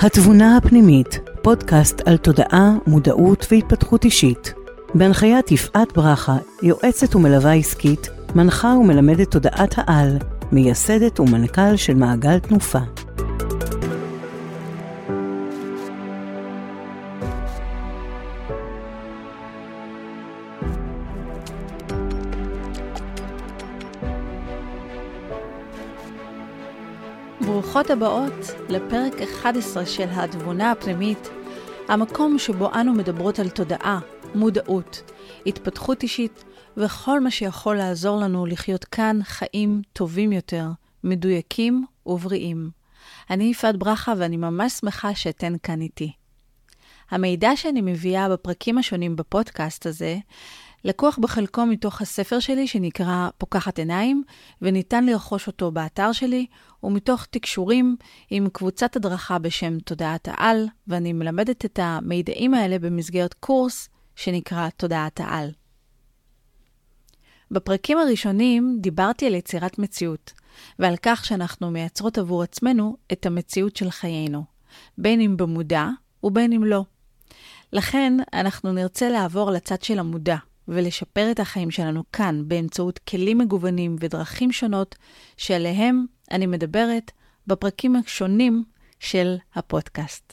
התבונה הפנימית, פודקאסט על תודעה, מודעות והתפתחות אישית. בהנחיית יפעת ברכה, יועצת ומלווה עסקית, מנחה ומלמדת תודעת העל, מייסדת ומנכ"ל של מעגל תנופה. ברוכות הבאות לפרק 11 של התבונה הפנימית, המקום שבו אנו מדברות על תודעה, מודעות, התפתחות אישית וכל מה שיכול לעזור לנו לחיות כאן חיים טובים יותר, מדויקים ובריאים. אני יפעת ברכה ואני ממש שמחה שאתן כאן איתי. המידע שאני מביאה בפרקים השונים בפודקאסט הזה לקוח בחלקו מתוך הספר שלי שנקרא פוקחת עיניים, וניתן לרכוש אותו באתר שלי, ומתוך תקשורים עם קבוצת הדרכה בשם תודעת העל, ואני מלמדת את המידעים האלה במסגרת קורס שנקרא תודעת העל. בפרקים הראשונים דיברתי על יצירת מציאות, ועל כך שאנחנו מייצרות עבור עצמנו את המציאות של חיינו, בין אם במודע ובין אם לא. לכן, אנחנו נרצה לעבור לצד של המודע, ולשפר את החיים שלנו כאן באמצעות כלים מגוונים ודרכים שונות שעליהם אני מדברת בפרקים השונים של הפודקאסט.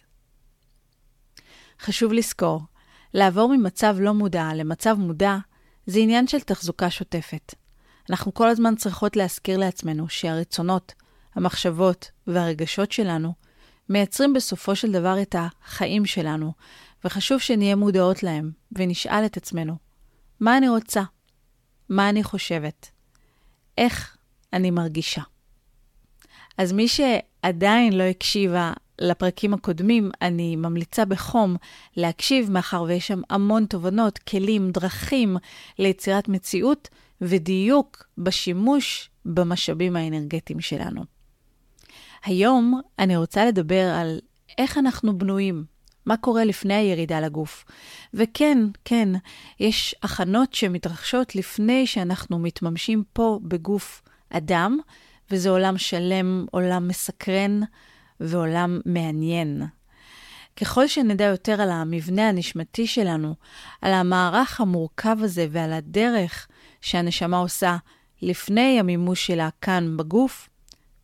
חשוב לזכור, לעבור ממצב לא מודע למצב מודע זה עניין של תחזוקה שוטפת. אנחנו כל הזמן צריכות להזכיר לעצמנו שהרצונות, המחשבות והרגשות שלנו מייצרים בסופו של דבר את החיים שלנו, וחשוב שנהיה מודעות להם ונשאל את עצמנו, מה אני רוצה? מה אני חושבת? איך אני מרגישה? אז מי שעדיין לא הקשיבה לפרקים הקודמים, אני ממליצה בחום להקשיב, מאחר ויש שם המון תובנות, כלים, דרכים ליצירת מציאות ודיוק בשימוש במשאבים האנרגטיים שלנו. היום אני רוצה לדבר על איך אנחנו בנויים, מה קורה לפני הירידה לגוף. וכן, כן, יש הכנות שמתרחשות לפני שאנחנו מתממשים פה בגוף אדם, וזה עולם שלם, עולם מסקרן ועולם מעניין. ככל שנדע יותר על המבנה הנשמתי שלנו, על המערך המורכב הזה ועל הדרך שהנשמה עושה לפני המימוש שלה כאן בגוף,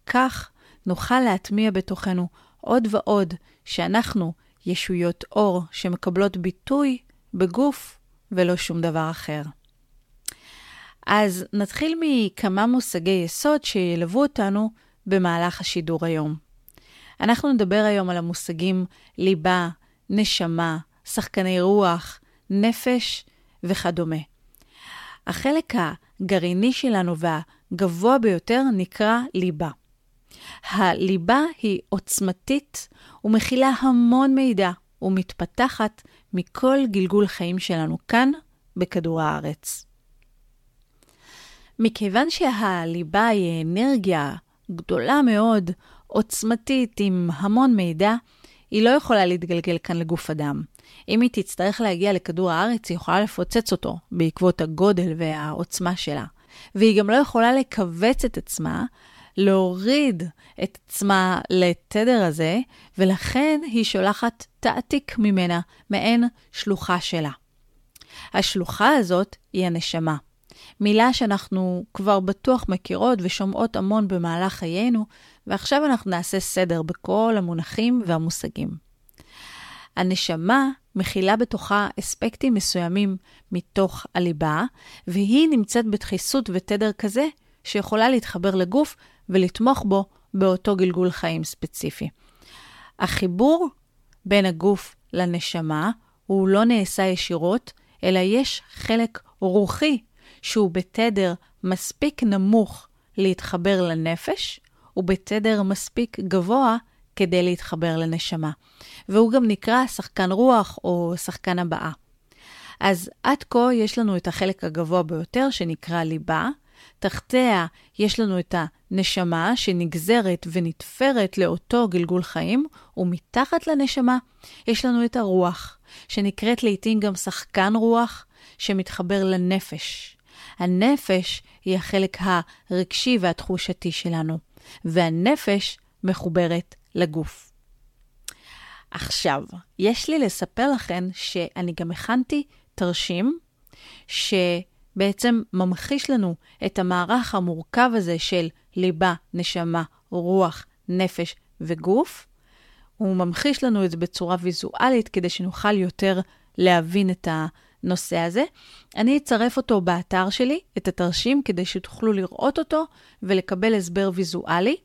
כך נוכל להטמיע בתוכנו עוד ועוד שאנחנו ישויות אור שמקבלות ביטוי בגוף ולא שום דבר אחר. אז נתחיל מכמה מושגי יסוד שילוו אותנו במהלך השידור היום. אנחנו נדבר היום על המושגים ליבה, נשמה, שחקני רוח, נפש וכדומה. החלק הגרעיני שלנו והגבוה ביותר נקרא ליבה. הליבה היא עוצמתית ומכילה המון מידע ומתפתחת מכל גלגול חיים שלנו כאן, בכדור הארץ. מכיוון שהליבה היא אנרגיה גדולה מאוד, עוצמתית, עם המון מידע, היא לא יכולה להתגלגל כאן לגוף אדם. אם היא תצטרך להגיע לכדור הארץ, היא יכולה לפוצץ אותו בעקבות הגודל והעוצמה שלה. והיא גם לא יכולה לכווץ את עצמה להוריד את עצמה לתדר הזה, ולכן היא שולחת תעתיק ממנה, מעין שלוחה שלה. השלוחה הזאת היא הנשמה. מילה שאנחנו כבר בטוח מכירות ושומעות המון במהלך חיינו, ועכשיו אנחנו נעשה סדר בכל המונחים והמושגים. הנשמה מכילה בתוכה אספקטים מסוימים מתוך הליבה, והיא נמצאת בדחיסות ותדר כזה שיכולה להתחבר לגוף ולתמוך בו באותו גלגול חיים ספציפי. החיבור בין הגוף לנשמה הוא לא נעשה ישירות, אלא יש חלק רוחי שהוא בתדר מספיק נמוך להתחבר לנפש, ובתדר מספיק גבוה כדי להתחבר לנשמה. והוא גם נקרא שחקן רוח או שחקן הבאה. אז עד כה יש לנו את החלק הגבוה ביותר שנקרא ליבה, תחתיה יש לנו את הנשמה שנגזרת ונתפרת לאותו גלגול חיים, ומתחת לנשמה יש לנו את הרוח, שנקראת לעתים גם שחקן רוח, שמתחבר לנפש. הנפש היא החלק הרגשי והתחושתי שלנו, והנפש מחוברת לגוף. עכשיו, יש לי לספר לכם שאני גם הכנתי תרשים שבעצם ממחיש לנו את המערך המורכב הזה של ליבה, נשמה, רוח, נפש וגוף. הוא ממחיש לנו את זה בצורה ויזואלית כדי שנוכל יותר להבין את הנושא הזה. אני אצרף אותו באתר שלי, את התרשים, כדי שתוכלו לראות אותו ולקבל הסבר ויזואלי.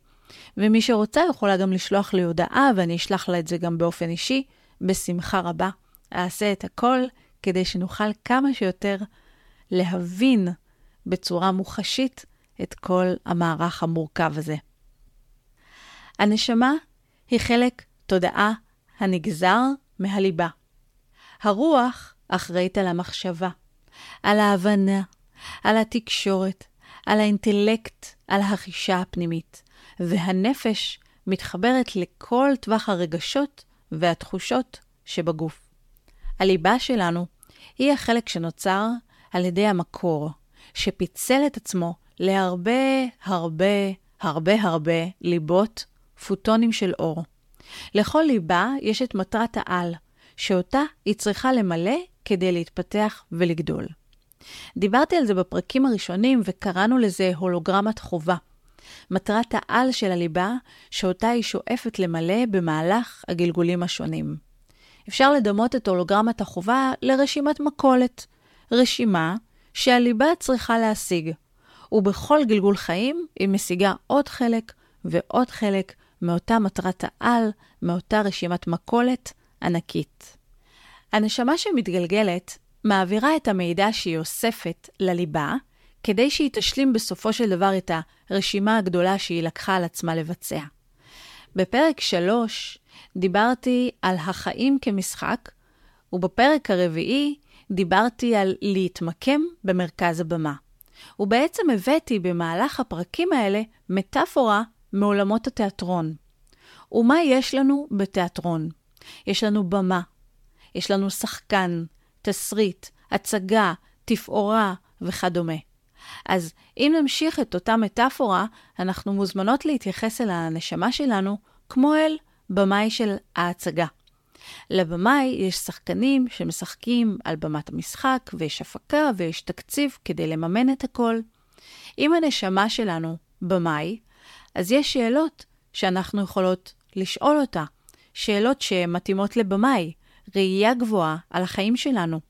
ומי שרוצה יכולה גם לשלוח לי הודעה, ואני אשלח לה את זה גם באופן אישי, בשמחה רבה. אעשה את הכל כדי שנוכל כמה שיותר להבין בצורה מוחשית את כל המערך המורכב הזה. הנשמה היא חלק תודעה הנגזר מהליבה. הרוח אחראית על המחשבה, על ההבנה, על התקשורת, על האינטלקט, על החישה הפנימית, והנפש מתחברת לכל טווח הרגשות והתחושות שבגוף. הליבה שלנו היא החלק שנוצר על ידי המקור, שפיצל את עצמו להרבה הרבה הרבה הרבה ליבות, פוטונים של אור. לכל ליבה יש את מטרת העל, שאותה היא צריכה למלא כדי להתפתח ולגדול. דיברתי על זה בפרקים הראשונים וקראנו לזה הולוגרמת חובה. מטרת העל של הליבה, שאותה היא שואפת למלא במהלך הגלגולים השונים. אפשר לדמות את הולוגרמת החובה לרשימת מכולת, רשימה שהליבה צריכה להשיג, ובכל גלגול חיים היא משיגה עוד חלק ועוד חלק מאותה מטרת העל, מאותה רשימת מכולת ענקית. הנשמה שמתגלגלת מעבירה את המידע שהיא אוספת לליבה, כדי שהיא תשלים בסופו של דבר את הרשימה הגדולה שהיא לקחה על עצמה לבצע. בפרק 3 דיברתי על החיים כמשחק, ובפרק הרביעי דיברתי על להתמקם במרכז הבמה. ובעצם הבאתי במהלך הפרקים האלה מטאפורה מעולמות התיאטרון. ומה יש לנו בתיאטרון? יש לנו במה, יש לנו שחקן, תסריט, הצגה, תפאורה וכדומה. אז אם נמשיך את אותה מטאפורה, אנחנו מוזמנות להתייחס אל הנשמה שלנו כמו אל במאי של ההצגה. לבמאי יש שחקנים שמשחקים על במת המשחק, ויש הפקה ויש תקציב כדי לממן את הכל. אם הנשמה שלנו במאי, אז יש שאלות שאנחנו יכולות לשאול אותה, שאלות שמתאימות לבמאי, ראייה גבוהה על החיים שלנו.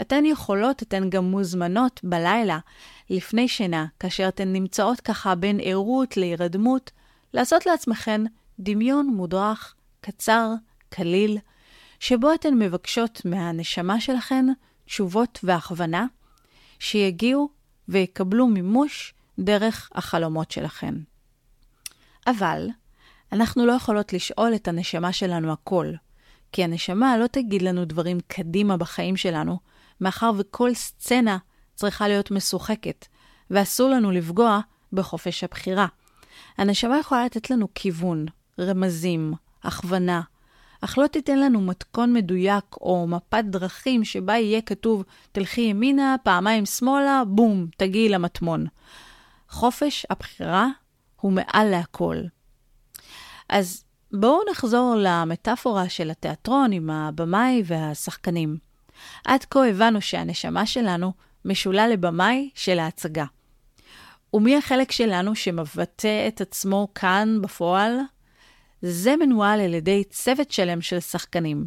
אתן יכולות, אתן גם מוזמנות בלילה, לפני שינה, כאשר אתן נמצאות ככה בין ערות להירדמות, לעשות לעצמכן דמיון מודרך, קצר, קליל, שבו אתן מבקשות מהנשמה שלכן תשובות והכוונה, שיגיעו ויקבלו מימוש דרך החלומות שלכן. אבל אנחנו לא יכולות לשאול את הנשמה שלנו הכל, כי הנשמה לא תגיד לנו דברים קדימה בחיים שלנו, מאחר וכל סצנה צריכה להיות משוחקת, ואסור לנו לפגוע בחופש הבחירה. הנשמה יכולה לתת לנו כיוון, רמזים, הכוונה, אך לא תיתן לנו מתכון מדויק או מפת דרכים שבה יהיה כתוב, תלכי ימינה, פעמיים שמאלה, בום, תגיעי למטמון. חופש הבחירה הוא מעל להכל. אז בואו נחזור למטאפורה של התיאטרון עם הבמאי והשחקנים. עד כה הבנו שהנשמה שלנו משולה לבמאי של ההצגה. ומי החלק שלנו שמבטא את עצמו כאן בפועל? זה מנוהל על ידי צוות שלם של שחקנים.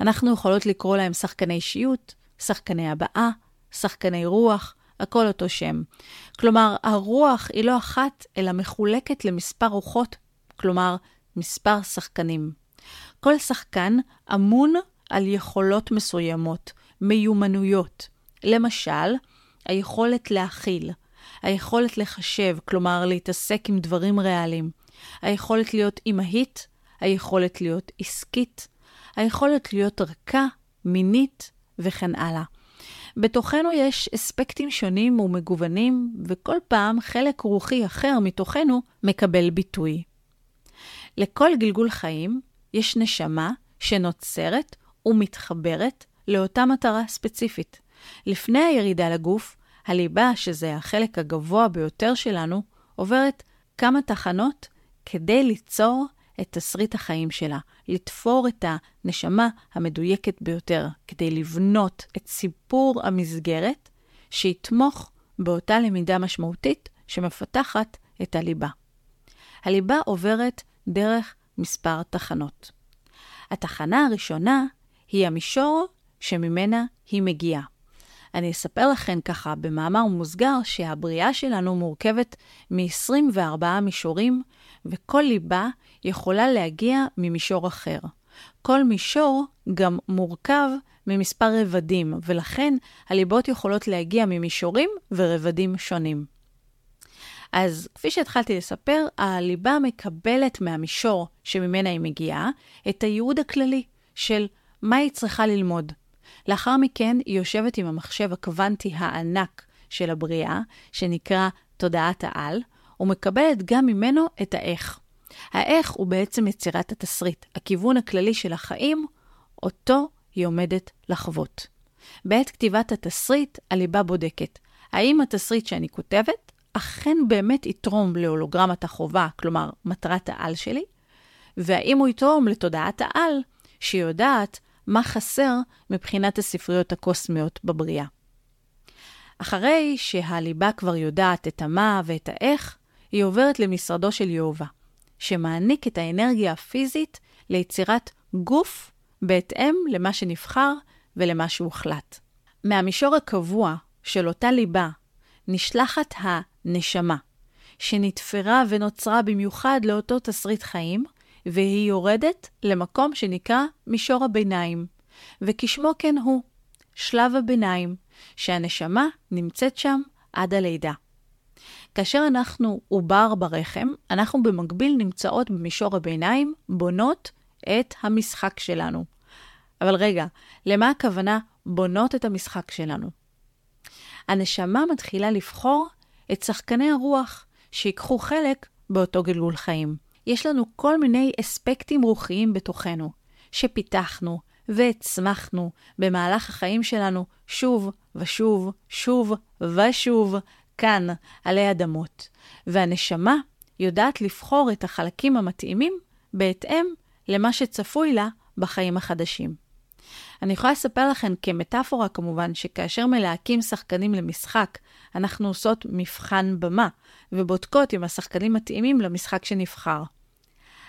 אנחנו יכולות לקרוא להם שחקני אישיות, שחקני הבעה, שחקני רוח, הכל אותו שם. כלומר, הרוח היא לא אחת, אלא מחולקת למספר רוחות, כלומר, מספר שחקנים. כל שחקן אמון על יכולות מסוימות, מיומנויות. למשל, היכולת להכיל, היכולת לחשב, כלומר להתעסק עם דברים ריאליים, היכולת להיות אימהית, היכולת להיות עסקית, היכולת להיות רכה, מינית וכן הלאה. בתוכנו יש אספקטים שונים ומגוונים, וכל פעם חלק רוחי אחר מתוכנו מקבל ביטוי. לכל גלגול חיים יש נשמה שנוצרת ומתחברת לאותה מטרה ספציפית. לפני הירידה לגוף, הליבה, שזה החלק הגבוה ביותר שלנו, עוברת כמה תחנות כדי ליצור את תסריט החיים שלה, לתפור את הנשמה המדויקת ביותר, כדי לבנות את סיפור המסגרת שיתמוך באותה למידה משמעותית שמפתחת את הליבה. הליבה עוברת דרך מספר תחנות. התחנה הראשונה היא המישור שממנה היא מגיעה. אני אספר לכם ככה במאמר מוסגר שהבריאה שלנו מורכבת מ-24 מישורים, וכל ליבה יכולה להגיע ממישור אחר. כל מישור גם מורכב ממספר רבדים, ולכן הליבות יכולות להגיע ממישורים ורבדים שונים. אז כפי שהתחלתי לספר, הליבה מקבלת מהמישור שממנה היא מגיעה את הייעוד הכללי של מה היא צריכה ללמוד. לאחר מכן היא יושבת עם המחשב הקוונטי הענק של הבריאה, שנקרא תודעת העל, ומקבלת גם ממנו את האיך. האיך הוא בעצם יצירת התסריט, הכיוון הכללי של החיים, אותו היא עומדת לחוות. בעת כתיבת התסריט, הליבה בודקת, האם התסריט שאני כותבת אכן באמת יתרום להולוגרמת החובה, כלומר, מטרת העל שלי, והאם הוא יתרום לתודעת העל, שיודעת מה חסר מבחינת הספריות הקוסמיות בבריאה. אחרי שהליבה כבר יודעת את המה ואת האיך, היא עוברת למשרדו של יהובה, שמעניק את האנרגיה הפיזית ליצירת גוף בהתאם למה שנבחר ולמה שהוחלט. מהמישור הקבוע של אותה ליבה נשלחת הנשמה, שנתפרה ונוצרה במיוחד לאותו תסריט חיים, והיא יורדת למקום שנקרא מישור הביניים, וכשמו כן הוא, שלב הביניים, שהנשמה נמצאת שם עד הלידה. כאשר אנחנו עובר ברחם, אנחנו במקביל נמצאות במישור הביניים, בונות את המשחק שלנו. אבל רגע, למה הכוונה בונות את המשחק שלנו? הנשמה מתחילה לבחור את שחקני הרוח שיקחו חלק באותו גלגול חיים. יש לנו כל מיני אספקטים רוחיים בתוכנו, שפיתחנו והצמחנו במהלך החיים שלנו שוב ושוב, שוב ושוב, כאן, עלי אדמות. והנשמה יודעת לבחור את החלקים המתאימים בהתאם למה שצפוי לה בחיים החדשים. אני יכולה לספר לכם כמטאפורה כמובן, שכאשר מלהקים שחקנים למשחק, אנחנו עושות מבחן במה, ובודקות אם השחקנים מתאימים למשחק שנבחר.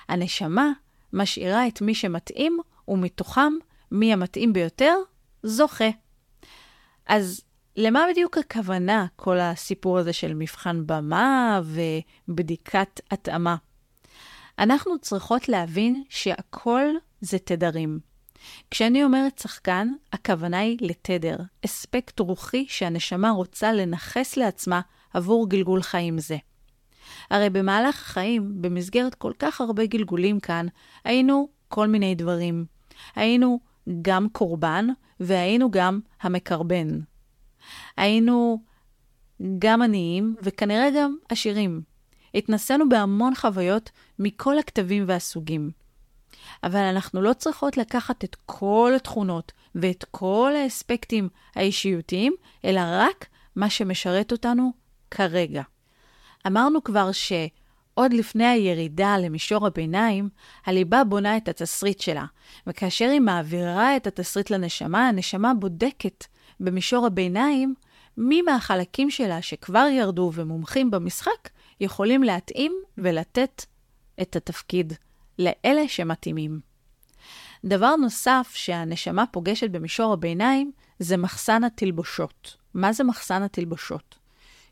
הנשמה משאירה את מי שמתאים, ומתוכם מי המתאים ביותר זוכה. אז למה בדיוק הכוונה כל הסיפור הזה של מבחן במה ובדיקת התאמה? אנחנו צריכות להבין שהכל זה תדרים. כשאני אומרת שחקן, הכוונה היא לתדר, אספקט רוחי שהנשמה רוצה לנכס לעצמה עבור גלגול חיים זה. הרי במהלך החיים, במסגרת כל כך הרבה גלגולים כאן, היינו כל מיני דברים. היינו גם קורבן, והיינו גם המקרבן. היינו גם עניים, וכנראה גם עשירים. התנסינו בהמון חוויות מכל הכתבים והסוגים. אבל אנחנו לא צריכות לקחת את כל התכונות ואת כל האספקטים האישיותיים, אלא רק מה שמשרת אותנו כרגע. אמרנו כבר שעוד לפני הירידה למישור הביניים, הליבה בונה את התסריט שלה, וכאשר היא מעבירה את התסריט לנשמה, הנשמה בודקת במישור הביניים מי מהחלקים שלה שכבר ירדו ומומחים במשחק יכולים להתאים ולתת את התפקיד לאלה שמתאימים. דבר נוסף שהנשמה פוגשת במישור הביניים זה מחסן התלבושות. מה זה מחסן התלבושות?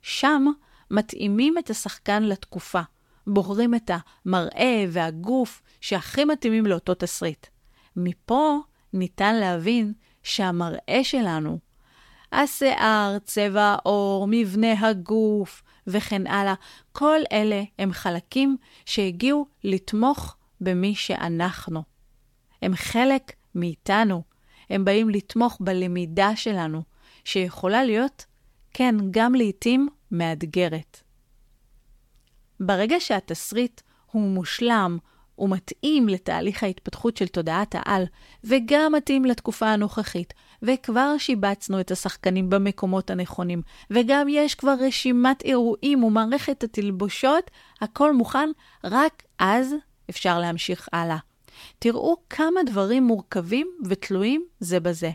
שם מתאימים את השחקן לתקופה, בוחרים את המראה והגוף שהכי מתאימים לאותו תסריט. מפה ניתן להבין שהמראה שלנו, השיער, צבע העור, מבנה הגוף וכן הלאה, כל אלה הם חלקים שהגיעו לתמוך במי שאנחנו. הם חלק מאיתנו, הם באים לתמוך בלמידה שלנו, שיכולה להיות, כן, גם לעתים מאתגרת. ברגע שהתסריט הוא מושלם, הוא מתאים לתהליך ההתפתחות של תודעת העל, וגם מתאים לתקופה הנוכחית, וכבר שיבצנו את השחקנים במקומות הנכונים, וגם יש כבר רשימת אירועים ומערכת התלבושות, הכל מוכן, רק אז אפשר להמשיך הלאה. תראו כמה דברים מורכבים ותלויים זה בזה.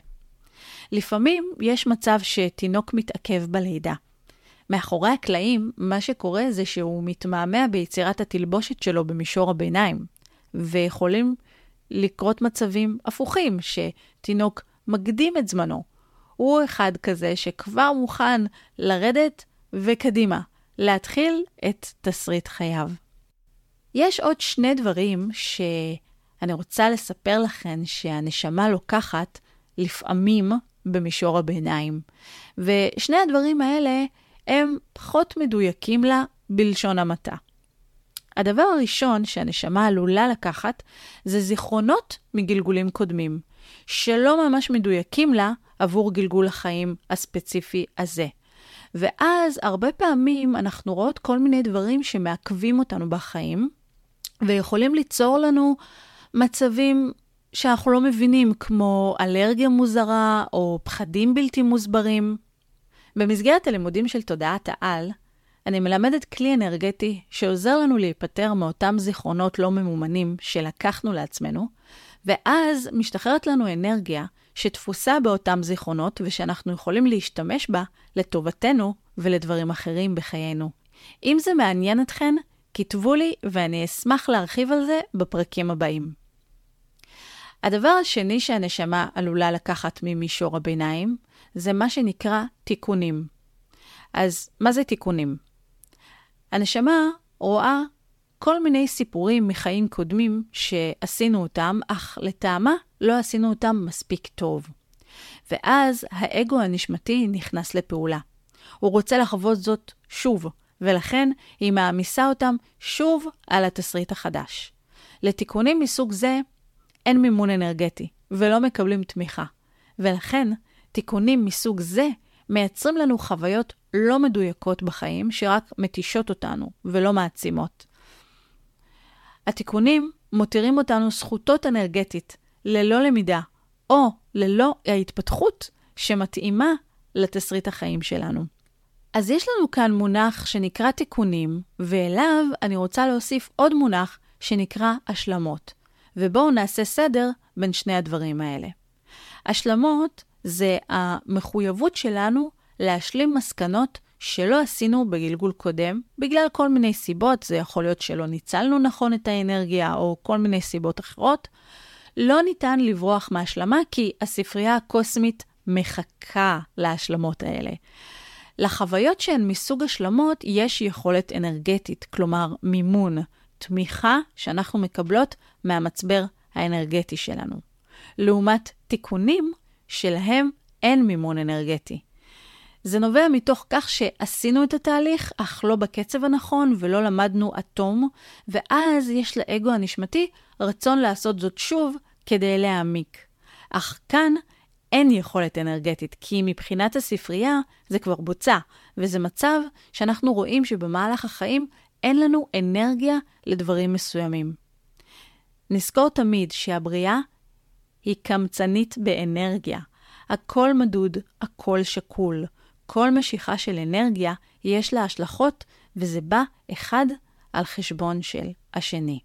לפעמים יש מצב שתינוק מתעכב בלידה. מאחורי הקלעים, מה שקורה זה שהוא מתמהמה ביצירת התלבושת שלו במישור הביניים, ויכולים לקרות מצבים הפוכים, שתינוק מקדים את זמנו. הוא אחד כזה שכבר מוכן לרדת וקדימה, להתחיל את תסריט חייו. יש עוד שני דברים שאני רוצה לספר לכם שהנשמה לוקחת לפעמים במישור הביניים. ושני הדברים האלה הם פחות מדויקים לה בלשון המעטה. הדבר הראשון שהנשמה עלולה לקחת זה זיכרונות מגלגולים קודמים, שלא ממש מדויקים לה עבור גלגול החיים הספציפי הזה. ואז הרבה פעמים אנחנו רואות כל מיני דברים שמעכבים אותנו בחיים, ויכולים ליצור לנו מצבים שאנחנו לא מבינים, כמו אלרגיה מוזרה או פחדים בלתי מוסברים. במסגרת הלימודים של תודעת העל, אני מלמדת כלי אנרגטי שעוזר לנו להיפטר מאותם זיכרונות לא ממומנים שלקחנו לעצמנו, ואז משתחררת לנו אנרגיה שתפוסה באותם זיכרונות ושאנחנו יכולים להשתמש בה לטובתנו ולדברים אחרים בחיינו. אם זה מעניין אתכן, כתבו לי ואני אשמח להרחיב על זה בפרקים הבאים. הדבר השני שהנשמה עלולה לקחת ממישור הביניים, זה מה שנקרא תיקונים. אז מה זה תיקונים? הנשמה רואה כל מיני סיפורים מחיים קודמים שעשינו אותם, אך לטעמה לא עשינו אותם מספיק טוב. ואז האגו הנשמתי נכנס לפעולה. הוא רוצה לחוות זאת שוב, ולכן היא מעמיסה אותם שוב על התסריט החדש. לתיקונים מסוג זה אין מימון אנרגטי, ולא מקבלים תמיכה. ולכן, תיקונים מסוג זה מייצרים לנו חוויות לא מדויקות בחיים, שרק מתישות אותנו ולא מעצימות. התיקונים מותירים אותנו זכותות אנרגטית, ללא למידה, או ללא ההתפתחות שמתאימה לתסריט החיים שלנו. אז יש לנו כאן מונח שנקרא תיקונים, ואליו אני רוצה להוסיף עוד מונח שנקרא השלמות. ובואו נעשה סדר בין שני הדברים האלה. השלמות זה המחויבות שלנו להשלים מסקנות שלא עשינו בגלגול קודם, בגלל כל מיני סיבות, זה יכול להיות שלא ניצלנו נכון את האנרגיה או כל מיני סיבות אחרות. לא ניתן לברוח מהשלמה כי הספרייה הקוסמית מחכה להשלמות האלה. לחוויות שהן מסוג השלמות יש יכולת אנרגטית, כלומר מימון, תמיכה שאנחנו מקבלות מהמצבר האנרגטי שלנו. לעומת תיקונים שלהם אין מימון אנרגטי. זה נובע מתוך כך שעשינו את התהליך, אך לא בקצב הנכון ולא למדנו אטום, ואז יש לאגו הנשמתי רצון לעשות זאת שוב כדי להעמיק. אך כאן אין יכולת אנרגטית, כי מבחינת הספרייה זה כבר בוצע, וזה מצב שאנחנו רואים שבמהלך החיים אין לנו אנרגיה לדברים מסוימים. נזכור תמיד שהבריאה היא קמצנית באנרגיה. הכל מדוד, הכל שקול. כל משיכה של אנרגיה יש לה השלכות, וזה בא אחד על חשבון של השני.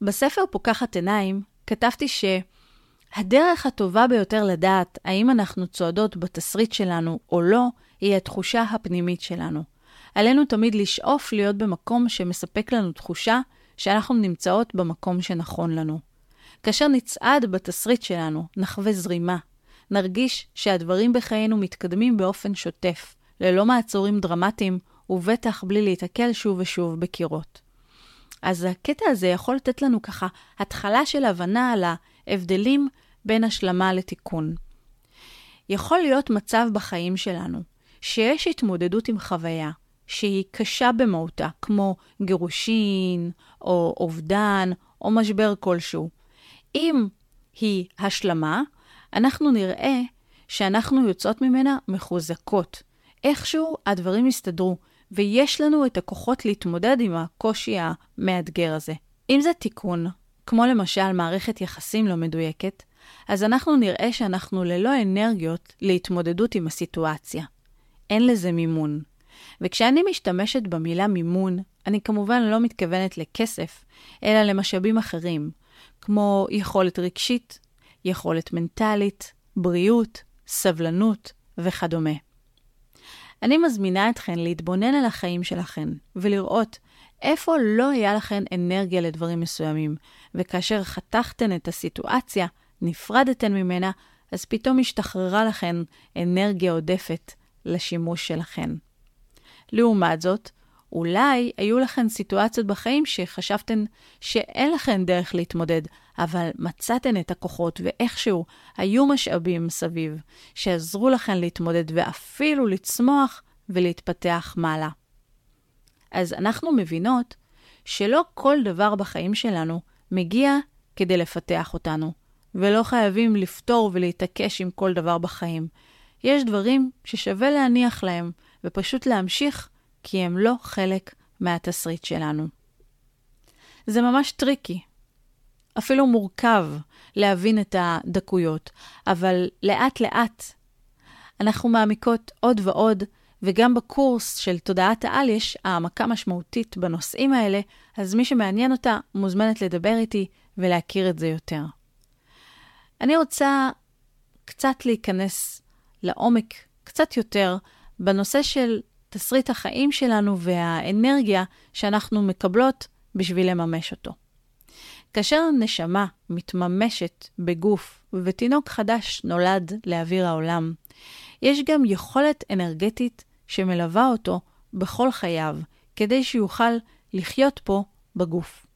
בספר פוקחת עיניים כתבתי שהדרך הטובה ביותר לדעת האם אנחנו צועדות בתסריט שלנו או לא, היא התחושה הפנימית שלנו. עלינו תמיד לשאוף להיות במקום שמספק לנו תחושה שאנחנו נמצאות במקום שנכון לנו. כאשר נצעד בתסריט שלנו, נחווה זרימה, נרגיש שהדברים בחיינו מתקדמים באופן שוטף, ללא מעצורים דרמטיים, ובטח בלי להיתקל שוב ושוב בקירות. אז הקטע הזה יכול לתת לנו ככה התחלה של הבנה על ההבדלים בין השלמה לתיקון. יכול להיות מצב בחיים שלנו שיש התמודדות עם חוויה שהיא קשה במהותה, כמו גירושין, או אובדן, או משבר כלשהו. אם היא השלמה, אנחנו נראה שאנחנו יוצאות ממנה מחוזקות. איכשהו הדברים יסתדרו, ויש לנו את הכוחות להתמודד עם הקושי המאתגר הזה. אם זה תיקון, כמו למשל מערכת יחסים לא מדויקת, אז אנחנו נראה שאנחנו ללא אנרגיות להתמודדות עם הסיטואציה. אין לזה מימון. וכשאני משתמשת במילה מימון, אני כמובן לא מתכוונת לכסף, אלא למשאבים אחרים, כמו יכולת רגשית, יכולת מנטלית, בריאות, סבלנות וכדומה. אני מזמינה אתכן להתבונן על החיים שלכן ולראות איפה לא היה לכן אנרגיה לדברים מסוימים, וכאשר חתכתן את הסיטואציה, נפרדתן ממנה, אז פתאום השתחררה לכן אנרגיה עודפת לשימוש שלכן. לעומת זאת, אולי היו לכן סיטואציות בחיים שחשבתן שאין לכן דרך להתמודד, אבל מצאתן את הכוחות ואיכשהו היו משאבים סביב שעזרו לכן להתמודד ואפילו לצמוח ולהתפתח מעלה. אז אנחנו מבינות שלא כל דבר בחיים שלנו מגיע כדי לפתח אותנו, ולא חייבים לפתור ולהתעקש עם כל דבר בחיים. יש דברים ששווה להניח להם, ופשוט להמשיך, כי הם לא חלק מהתסריט שלנו. זה ממש טריקי, אפילו מורכב להבין את הדקויות, אבל לאט-לאט אנחנו מעמיקות עוד ועוד, וגם בקורס של תודעת העל יש העמקה משמעותית בנושאים האלה, אז מי שמעניין אותה מוזמנת לדבר איתי ולהכיר את זה יותר. אני רוצה קצת להיכנס לעומק, קצת יותר, בנושא של תסריט החיים שלנו והאנרגיה שאנחנו מקבלות בשביל לממש אותו. כאשר נשמה מתממשת בגוף ותינוק חדש נולד לאוויר העולם, יש גם יכולת אנרגטית שמלווה אותו בכל חייו, כדי שיוכל לחיות פה בגוף.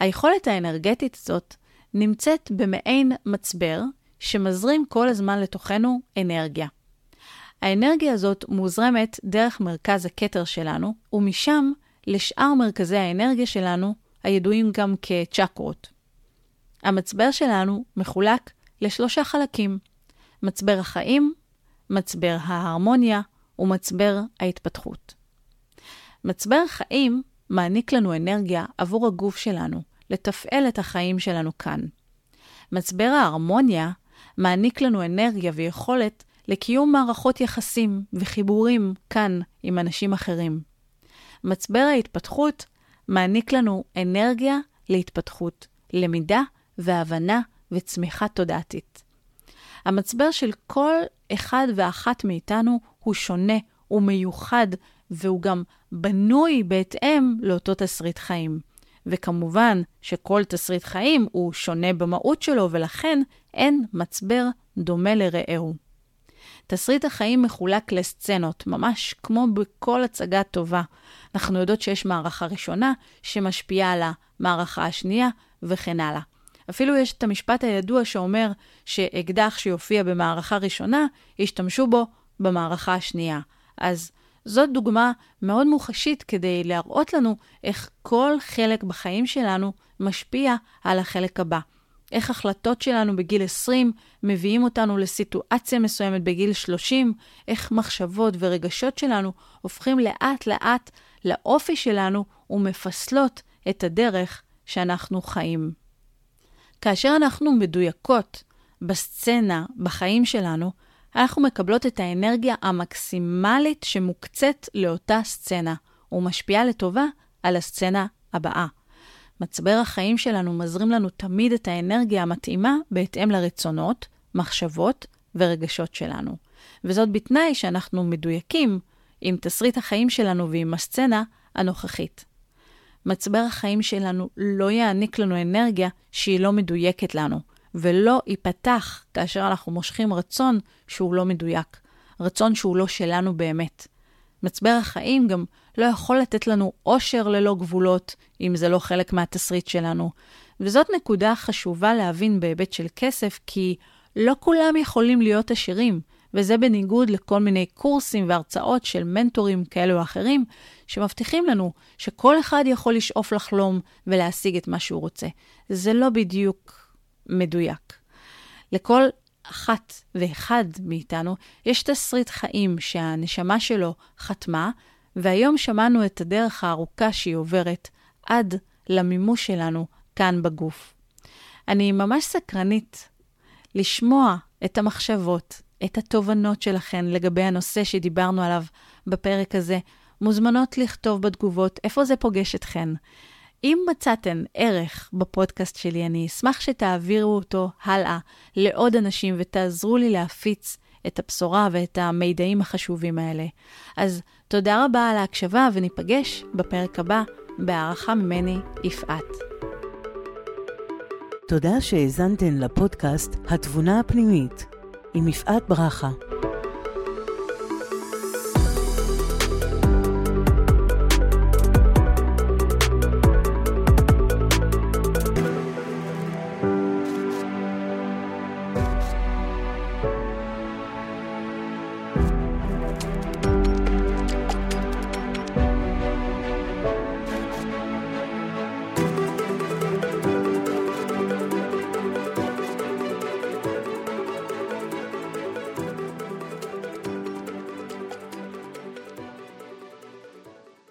היכולת האנרגטית הזאת נמצאת במעין מצבר שמזרים כל הזמן לתוכנו אנרגיה. האנרגיה הזאת מוזרמת דרך מרכז הכתר שלנו, ומשם לשאר מרכזי האנרגיה שלנו, הידועים גם כצ'קרות. המצבר שלנו מחולק לשלושה חלקים, מצבר החיים, מצבר ההרמוניה ומצבר ההתפתחות. מצבר החיים מעניק לנו אנרגיה עבור הגוף שלנו, לתפעל את החיים שלנו כאן. מצבר ההרמוניה מעניק לנו אנרגיה ויכולת לקיום מערכות יחסים וחיבורים כאן עם אנשים אחרים. מצבר ההתפתחות מעניק לנו אנרגיה להתפתחות, למידה והבנה וצמיחה תודעתית. המצבר של כל אחד ואחת מאיתנו הוא שונה, הוא מיוחד, והוא גם בנוי בהתאם לאותו תסריט חיים. וכמובן שכל תסריט חיים הוא שונה במהות שלו, ולכן אין מצבר דומה לרעהו. תסריט החיים מחולק לסצנות, ממש כמו בכל הצגה טובה. אנחנו יודעות שיש מערכה ראשונה שמשפיעה על המערכה השנייה, וכן הלאה. אפילו יש את המשפט הידוע שאומר שאקדח שיופיע במערכה ראשונה, ישתמשו בו במערכה השנייה. אז זאת דוגמה מאוד מוחשית כדי להראות לנו איך כל חלק בחיים שלנו משפיע על החלק הבא. איך החלטות שלנו בגיל 20 מביאים אותנו לסיטואציה מסוימת בגיל 30, איך מחשבות ורגשות שלנו הופכים לאט-לאט לאופי שלנו ומפסלות את הדרך שאנחנו חיים. כאשר אנחנו מדויקות בסצנה, בחיים שלנו, אנחנו מקבלות את האנרגיה המקסימלית שמוקצית לאותה סצנה, ומשפיעה לטובה על הסצנה הבאה. מצבר החיים שלנו מזרים לנו תמיד את האנרגיה המתאימה בהתאם לרצונות, מחשבות ורגשות שלנו. וזאת בתנאי שאנחנו מדויקים עם תסריט החיים שלנו ועם הסצנה הנוכחית. מצבר החיים שלנו לא יעניק לנו אנרגיה שהיא לא מדויקת לנו, ולא ייפתח כאשר אנחנו מושכים רצון שהוא לא מדויק, רצון שהוא לא שלנו באמת. מצבר החיים גם לא יכול לתת לנו אושר ללא גבולות, אם זה לא חלק מהתסריט שלנו. וזאת נקודה חשובה להבין בהיבט של כסף, כי לא כולם יכולים להיות עשירים, וזה בניגוד לכל מיני קורסים והרצאות של מנטורים כאלו או אחרים, שמבטיחים לנו שכל אחד יכול לשאוף לחלום ולהשיג את מה שהוא רוצה. זה לא בדיוק מדויק. לכל אחת ואחד מאיתנו יש תסריט חיים שהנשמה שלו חתמה, והיום שמענו את הדרך הארוכה שהיא עוברת עד למימוש שלנו כאן בגוף. אני ממש סקרנית לשמוע את המחשבות, את התובנות שלכן לגבי הנושא שדיברנו עליו בפרק הזה, מוזמנות לכתוב בתגובות איפה זה פוגש אתכן. אם מצאתן ערך בפודקאסט שלי, אני אשמח שתעבירו אותו הלאה לעוד אנשים ותעזרו לי להפיץ את הבשורה ואת המידעים החשובים האלה. אז תודה רבה על ההקשבה וניפגש בפרק הבא. בהערכה ממני, יפעת. תודה שהאזנתן לפודקאסט התבונה הפנימית עם יפעת ברכה.